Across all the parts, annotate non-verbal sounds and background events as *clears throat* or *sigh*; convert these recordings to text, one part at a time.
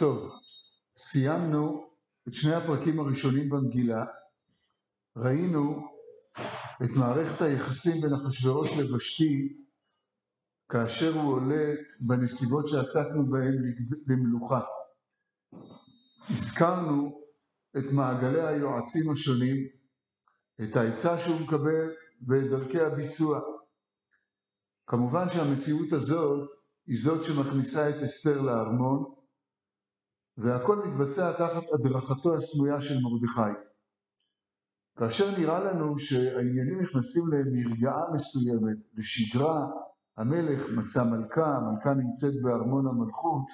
טוב, סיימנו את שני הפרקים הראשונים במגילה, ראינו את מערכת היחסים בין אחשוורוש לבשתי כאשר הוא עולה בנסיבות שעסקנו בהן למלוכה. הזכרנו את מעגלי היועצים השונים, את העצה שהוא מקבל ואת דרכי הביצוע. כמובן שהמציאות הזאת היא זאת שמכניסה את אסתר לארמון, והכל מתבצע תחת הדרכתו הסמויה של מרדכי. כאשר נראה לנו שהעניינים נכנסים למרגעה מסוימת, לשגרה, המלך מצא מלכה, המלכה נמצאת בארמון המלכות,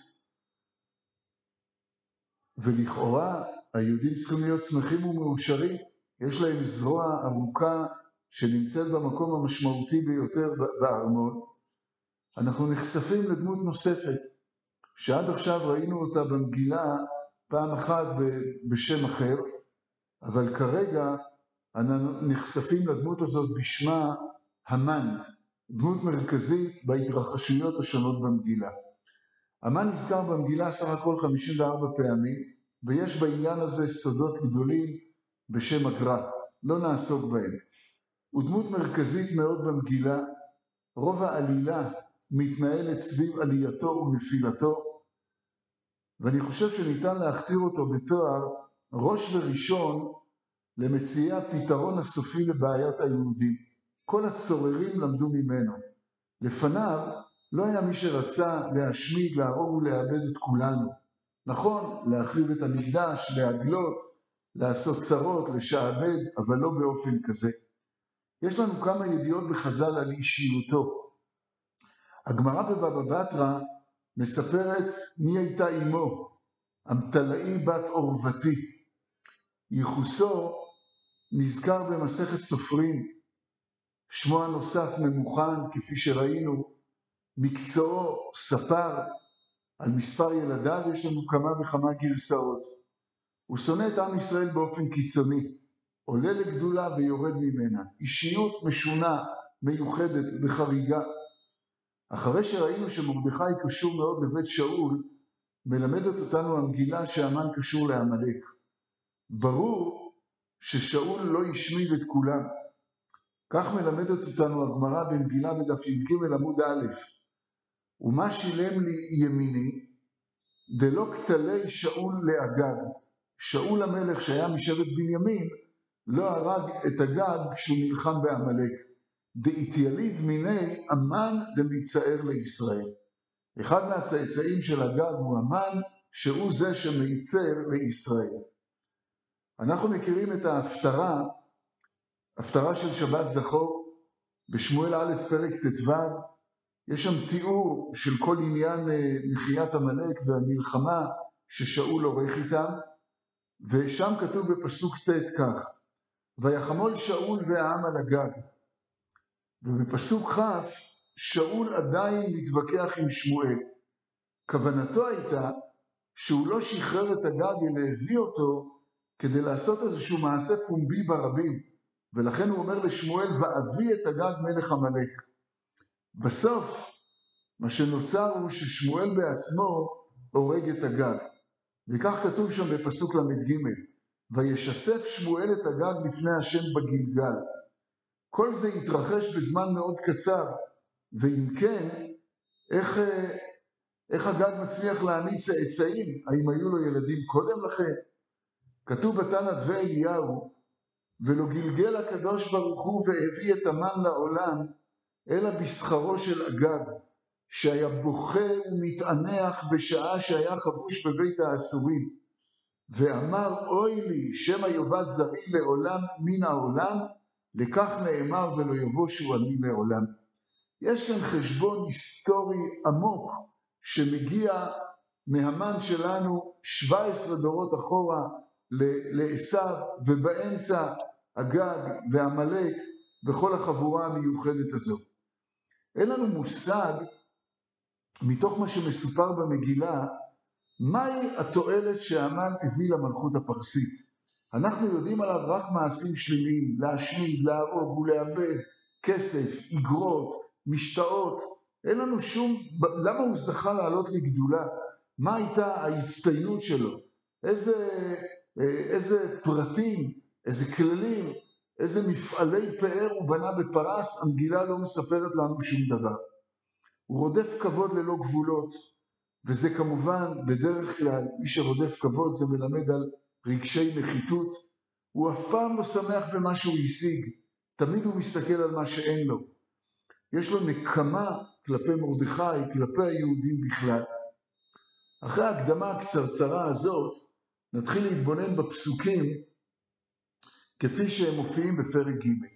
ולכאורה היהודים צריכים להיות שמחים ומאושרים, יש להם זרוע ארוכה שנמצאת במקום המשמעותי ביותר בארמון, אנחנו נחשפים לדמות נוספת, שעד עכשיו ראינו אותה במגילה פעם אחת בשם אחר, אבל כרגע אנחנו נחשפים לדמות הזאת בשמה המן, דמות מרכזית בהתרחשויות השונות במגילה. המן נזכר במגילה סך הכל 54 פעמים, ויש בעניין הזה סודות גדולים בשם הגר"א, לא נעסוק בהם. הוא דמות מרכזית מאוד במגילה, רוב העלילה מתנהלת סביב עלייתו ונפילתו, ואני חושב שניתן להכתיר אותו בתואר ראש וראשון למציעי הפתרון הסופי לבעיית היהודים. כל הצוררים למדו ממנו. לפניו לא היה מי שרצה להשמיד, להרוג ולאבד את כולנו. נכון, להחריב את המקדש, להגלות, לעשות צרות, לשעבד, אבל לא באופן כזה. יש לנו כמה ידיעות בחז"ל על אישיותו. הגמרא בבבא בתרא מספרת מי הייתה אמו, אמתלאי בת עורבתי. ייחוסו נזכר במסכת סופרים, שמו הנוסף ממוכן, כפי שראינו, מקצועו ספר, על מספר ילדיו יש לנו כמה וכמה גרסאות. הוא שונא את עם ישראל באופן קיצוני, עולה לגדולה ויורד ממנה, אישיות משונה, מיוחדת וחריגה. אחרי שראינו שמרדכי קשור מאוד לבית שאול, מלמדת אותנו המגילה שהמן קשור לעמלק. ברור ששאול לא השמיד את כולם. כך מלמדת אותנו הגמרא במגילה בדף י"ג עמוד א', ומה שילם לי ימיני, דלא כתלי שאול לאגג. שאול המלך שהיה משבט בנימין, לא הרג את הגג כשהוא נלחם בעמלק. דאיתיאליד מיני אמן דמצער לישראל. אחד מהצאצאים של הגג הוא אמן, שהוא זה שמיצר לישראל. אנחנו מכירים את ההפטרה, הפטרה של שבת זכור, בשמואל א' פרק ט"ו, יש שם תיאור של כל עניין אה, מחיית עמלק והמלחמה ששאול עורך איתם, ושם כתוב בפסוק ט' כך: ויחמול שאול והעם על הגג. ובפסוק כ', שאול עדיין מתווכח עם שמואל. כוונתו הייתה שהוא לא שחרר את הגג אלא הביא אותו כדי לעשות איזשהו מעשה פומבי ברבים, ולכן הוא אומר לשמואל, ואביא את הגג מלך עמלק. בסוף, מה שנוצר הוא ששמואל בעצמו הורג את הגג. וכך כתוב שם בפסוק ל"ג: וישסף שמואל את הגג לפני השם בגלגל. כל זה התרחש בזמן מאוד קצר, ואם כן, איך, איך הגג מצליח להניץ צאצאים? האם היו לו ילדים קודם לכן? כתוב בתנא דבי אליהו, ולא גלגל הקדוש ברוך הוא והביא את המן לעולם, אלא בשכרו של אגג, שהיה בוכה ומתענח בשעה שהיה חבוש בבית האסורים. ואמר אוי לי שמא יאבד זרעי לעולם מן העולם לכך נאמר ולא יבושו עמי לעולם. יש כאן חשבון היסטורי עמוק שמגיע מהמן שלנו 17 דורות אחורה לעשו ובאמצע הגג ועמלק וכל החבורה המיוחדת הזו. אין לנו מושג מתוך מה שמסופר במגילה מהי התועלת שהמן הביא למלכות הפרסית. אנחנו יודעים עליו רק מעשים שליליים, להשמיד, להרוג ולאבד, כסף, איגרות, משתאות, אין לנו שום, למה הוא זכה לעלות לגדולה? מה הייתה ההצטיינות שלו, איזה, איזה פרטים, איזה כללים, איזה מפעלי פאר הוא בנה בפרס, המגילה לא מספרת לנו שום דבר. הוא רודף כבוד ללא גבולות, וזה כמובן, בדרך כלל, מי שרודף כבוד זה מלמד על רגשי נחיתות. הוא אף פעם לא שמח במה שהוא השיג, תמיד הוא מסתכל על מה שאין לו. יש לו נקמה כלפי מרדכי, כלפי היהודים בכלל. אחרי ההקדמה הקצרצרה הזאת, נתחיל להתבונן בפסוקים כפי שהם מופיעים בפרק ג'.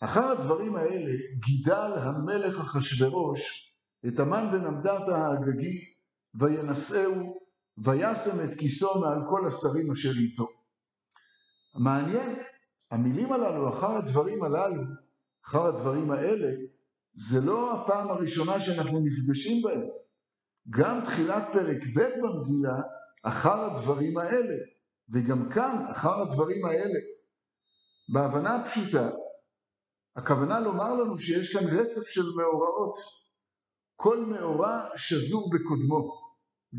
אחר הדברים האלה גידל המלך אחשורוש את המן בן עמדת האגגי וינשאהו וישם את כיסו מעל כל השרים אשר איתו. מעניין, המילים הללו, אחר הדברים הללו, אחר הדברים האלה, זה לא הפעם הראשונה שאנחנו נפגשים בהם. גם תחילת פרק ב' במגילה, אחר הדברים האלה, וגם כאן, אחר הדברים האלה. בהבנה הפשוטה, הכוונה לומר לנו שיש כאן רצף של מאורעות. כל מאורע שזור בקודמו,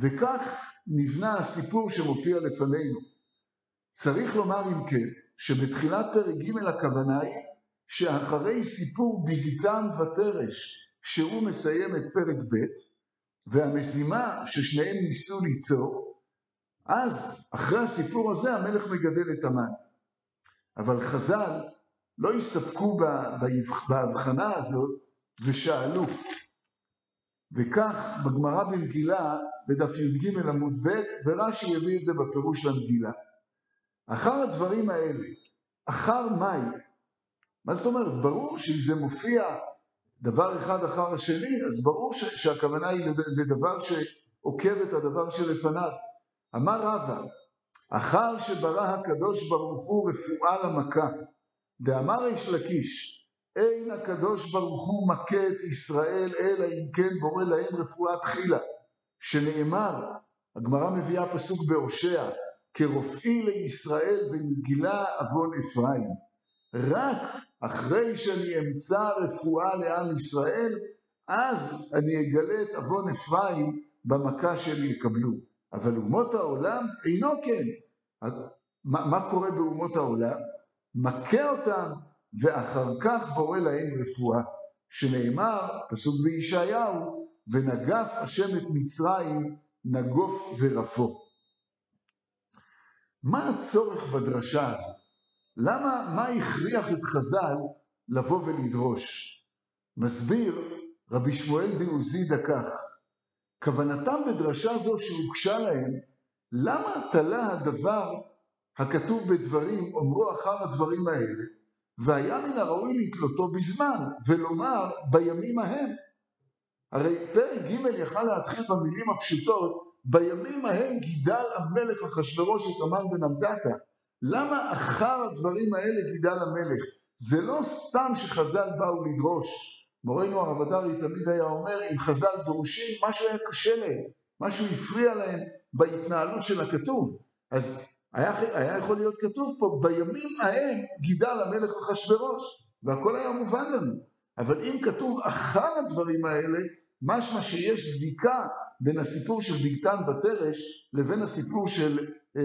וכך נבנה הסיפור שמופיע לפנינו. צריך לומר אם כן, שבתחילת פרק ג' הכוונה היא שאחרי סיפור בגתן ותרש, שהוא מסיים את פרק ב', והמזימה ששניהם ניסו ליצור, אז אחרי הסיפור הזה המלך מגדל את המן. אבל חז"ל לא הסתפקו בהבחנה הזאת ושאלו. וכך בגמרא במגילה, בדף י"ג עמוד ב', ורש"י הביא את זה בפירוש למגילה. אחר הדברים האלה, אחר מאי, מה זאת אומרת? ברור שאם זה מופיע דבר אחד אחר השני, אז ברור ש- שהכוונה היא לדבר שעוקב את הדבר שלפניו. אמר רבא, אחר שברא הקדוש ברוך הוא רפואה למכה, דאמר איש לקיש, אין הקדוש ברוך הוא מכה את ישראל, אלא אם כן בורא להם רפואה תחילה, שנאמר, הגמרא מביאה פסוק בהושע, כרופאי לישראל ונגילה עוון אפרים. רק אחרי שאני אמצא רפואה לעם ישראל, אז אני אגלה את עוון אפרים במכה שהם יקבלו. אבל אומות העולם אינו כן. מה, מה קורה באומות העולם? מכה אותם ואחר כך בורא להם רפואה. שנאמר, פסוק בישעיהו, ונגף השם את מצרים נגוף ורפו. מה הצורך בדרשה הזאת? למה, מה הכריח את חז"ל לבוא ולדרוש? מסביר רבי שמואל דיוזידה כך, כוונתם בדרשה זו שהוגשה להם, למה תלה הדבר הכתוב בדברים, אומרו אחר הדברים האלה, והיה מן הראוי לתלותו בזמן, ולומר בימים ההם. הרי פרק ג' יכל להתחיל במילים הפשוטות, בימים ההם גידל המלך אחשורוש את המן בן עמדתה. למה אחר הדברים האלה גידל המלך? זה לא סתם שחז"ל באו לדרוש. מורנו הרב אדרי תמיד היה אומר, אם חז"ל דורשים, משהו היה קשה להם, משהו הפריע להם בהתנהלות של הכתוב. אז היה, היה יכול להיות כתוב פה, בימים ההם גידל המלך אחשורוש, והכל היה מובן לנו. אבל אם כתוב אחר הדברים האלה, משמע שיש זיקה בין הסיפור של בגתן ותרש לבין הסיפור של אה,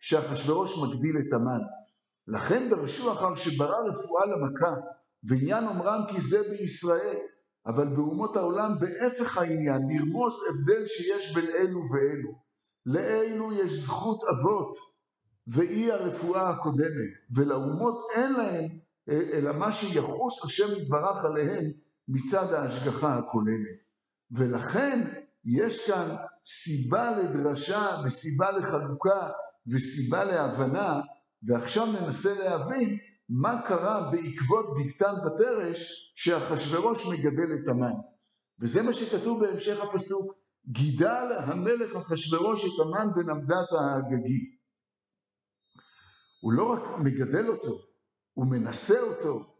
שאחשורוש מגדיל את המן. לכן דרשו אחר שברא רפואה למכה, ועניין אומרם כי זה בישראל, אבל באומות העולם בהפך העניין, לרמוז הבדל שיש בין אלו ואלו. לאלו יש זכות אבות, ואי הרפואה הקודמת, ולאומות אין להם אה, אלא מה שיחוס השם יתברך עליהם מצד ההשגחה הכוללת. ולכן יש כאן סיבה לדרשה וסיבה לחלוקה וסיבה להבנה, ועכשיו ננסה להבין מה קרה בעקבות בגתן ותרש שאחשורוש מגדל את המן. וזה מה שכתוב בהמשך הפסוק, גידל המלך אחשורוש את המן בן עמדת האגגי. הוא לא רק מגדל אותו, הוא מנסה אותו,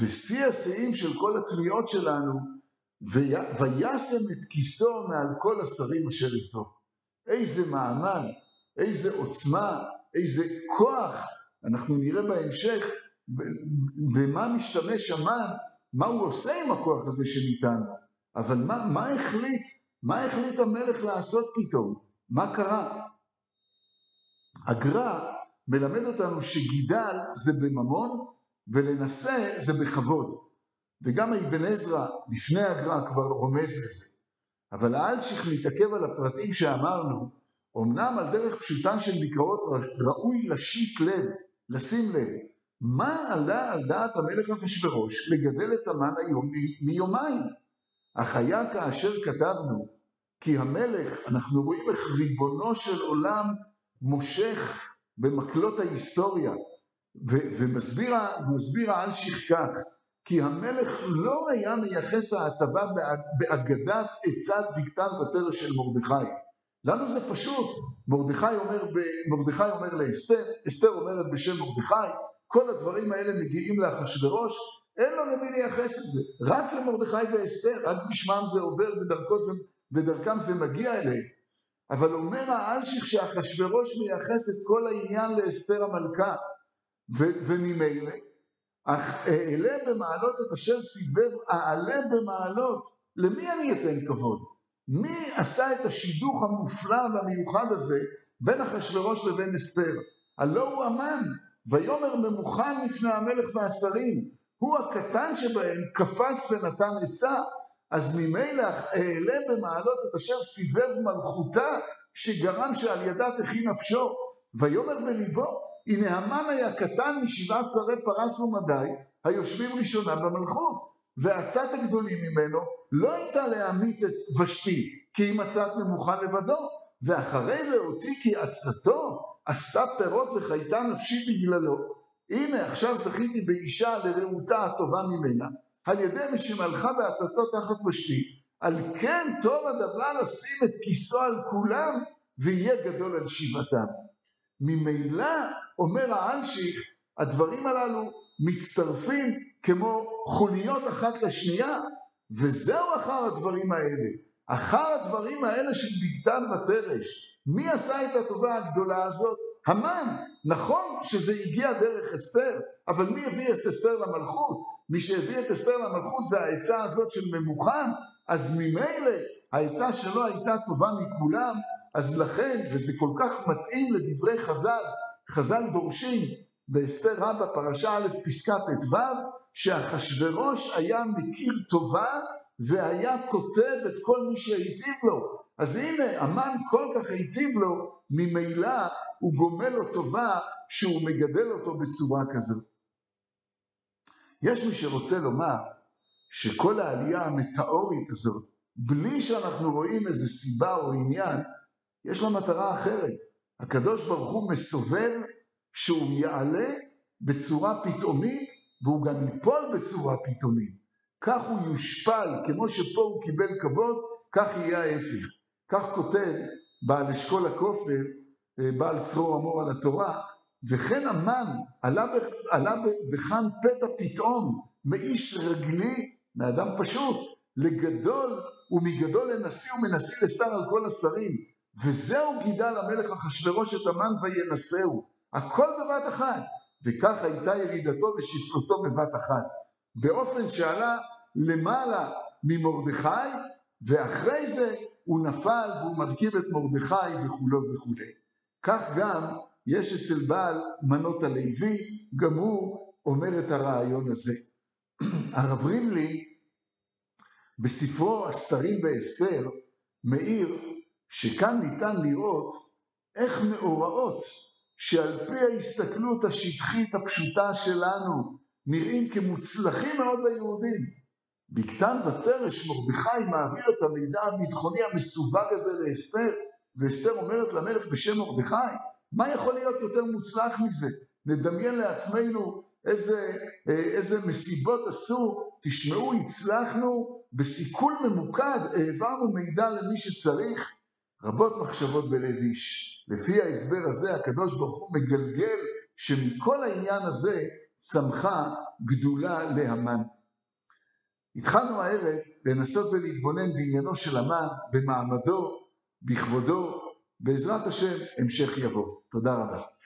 ושיא השיאים של כל התמיהות שלנו, וישם את כיסו מעל כל השרים אשר איתו. איזה מעמד, איזה עוצמה, איזה כוח, אנחנו נראה בהמשך במה משתמש המן, מה הוא עושה עם הכוח הזה שניתן לו. אבל מה, מה החליט, מה החליט המלך לעשות פתאום? מה קרה? הגר"א מלמד אותנו שגידל זה בממון ולנשא זה בכבוד. וגם האבן עזרא לפני הגר"א כבר רומז לזה. אבל האלשיך מתעכב על הפרטים שאמרנו, אמנם על דרך פשוטן של מקראות ראוי לשיט לב, לשים לב, מה עלה על דעת המלך אחשורוש לגדל את המן היום מיומיים? אך היה כאשר כתבנו, כי המלך, אנחנו רואים איך ריבונו של עולם מושך במקלות ההיסטוריה, ומסביר האלשיך כך, כי המלך לא היה מייחס ההטבה באגדת עצת בגתן ותרש של מרדכי. לנו זה פשוט, מרדכי אומר, מרדכי אומר לאסתר, אסתר אומרת בשם מרדכי, כל הדברים האלה מגיעים לאחשוורוש, אין לו למי לייחס את זה, רק למרדכי ואסתר, רק בשמם זה עובר זה, ודרכם זה מגיע אליהם. אבל אומר האלשיך שאחשוורוש מייחס את כל העניין לאסתר המלכה, וממילא, אך אעלה במעלות את אשר סיבב, אעלה במעלות, למי אני אתן כבוד? מי עשה את השידוך המופלא והמיוחד הזה בין אחשוורוש לבין אסתר? הלא הוא המן, ויאמר ממוכן לפני המלך והשרים, הוא הקטן שבהם קפץ ונתן עצה, אז ממילא אעלה במעלות את אשר סיבב מלכותה, שגרם שעל ידה תחי נפשו, ויאמר בליבו, הנה המן היה קטן משבעת שרי פרס ומדי, היושבים ראשונה במלכות, ועצת הגדולים ממנו לא הייתה להמית את ושתי, כי אם עצת ממוכן לבדו, ואחרי ראותי כי עצתו עשתה פירות וחייתה נפשי בגללו. הנה עכשיו זכיתי באישה לרעותה הטובה ממנה, על ידי שמלכה בעצתו תחת ושתי, על כן טוב הדבר לשים את כיסו על כולם, ויהיה גדול על שיבתם. ממילא, אומר האלשיך, הדברים הללו מצטרפים כמו חוליות אחת לשנייה, וזהו אחר הדברים האלה. אחר הדברים האלה של בגתן ותרש. מי עשה את הטובה הגדולה הזאת? המן. נכון שזה הגיע דרך אסתר, אבל מי הביא את אסתר למלכות? מי שהביא את אסתר למלכות זה העצה הזאת של ממוכן, אז ממילא העצה שלו הייתה טובה מכולם, אז לכן, וזה כל כך מתאים לדברי חז"ל, חז"ל דורשים באסתר רבה, פרשה א', פסקה ט"ו, שאחשורוש היה מכיר טובה והיה כותב את כל מי שהיטיב לו. אז הנה, המן כל כך היטיב לו, ממילא הוא גומל לו טובה שהוא מגדל אותו בצורה כזאת. יש מי שרוצה לומר שכל העלייה המטאורית הזאת, בלי שאנחנו רואים איזה סיבה או עניין, יש לה מטרה אחרת. הקדוש ברוך הוא מסובב שהוא יעלה בצורה פתאומית והוא גם ייפול בצורה פתאומית. כך הוא יושפל, כמו שפה הוא קיבל כבוד, כך יהיה ההפך. כך כותב בעל אשכול הכופר, אה, בעל צרור אמור על התורה, וכן המן עלה, עלה בכאן פתע פתאום מאיש רגלי, מאדם פשוט, לגדול ומגדול לנשיא ומנשיא לשר על כל השרים. וזהו גידל המלך אחשורוש את המן וינשאו. הכל בבת אחת. וכך הייתה ירידתו ושפלותו בבת אחת. באופן שעלה למעלה ממרדכי, ואחרי זה הוא נפל והוא מרכיב את מרדכי וכולו וכולי. כך גם יש אצל בעל מנות הלוי, גם הוא אומר את הרעיון הזה. *clears throat* הרב ריבלי, בספרו הסתרים באסתר, מאיר שכאן ניתן לראות איך מאורעות שעל פי ההסתכלות השטחית הפשוטה שלנו נראים כמוצלחים מאוד ליהודים. בקתן ותרש מרדכי מעביר את המידע הביטחוני המסווג הזה לאסתר, ואסתר אומרת למלך בשם מרדכי, מה יכול להיות יותר מוצלח מזה? נדמיין לעצמנו איזה, איזה מסיבות עשו, תשמעו, הצלחנו בסיכול ממוקד, העברנו מידע למי שצריך, רבות מחשבות בלב איש. לפי ההסבר הזה, הקדוש ברוך הוא מגלגל שמכל העניין הזה צמחה גדולה להמן. התחלנו הערב לנסות ולהתבונן בעניינו של המן, במעמדו, בכבודו, בעזרת השם, המשך יבוא. תודה רבה.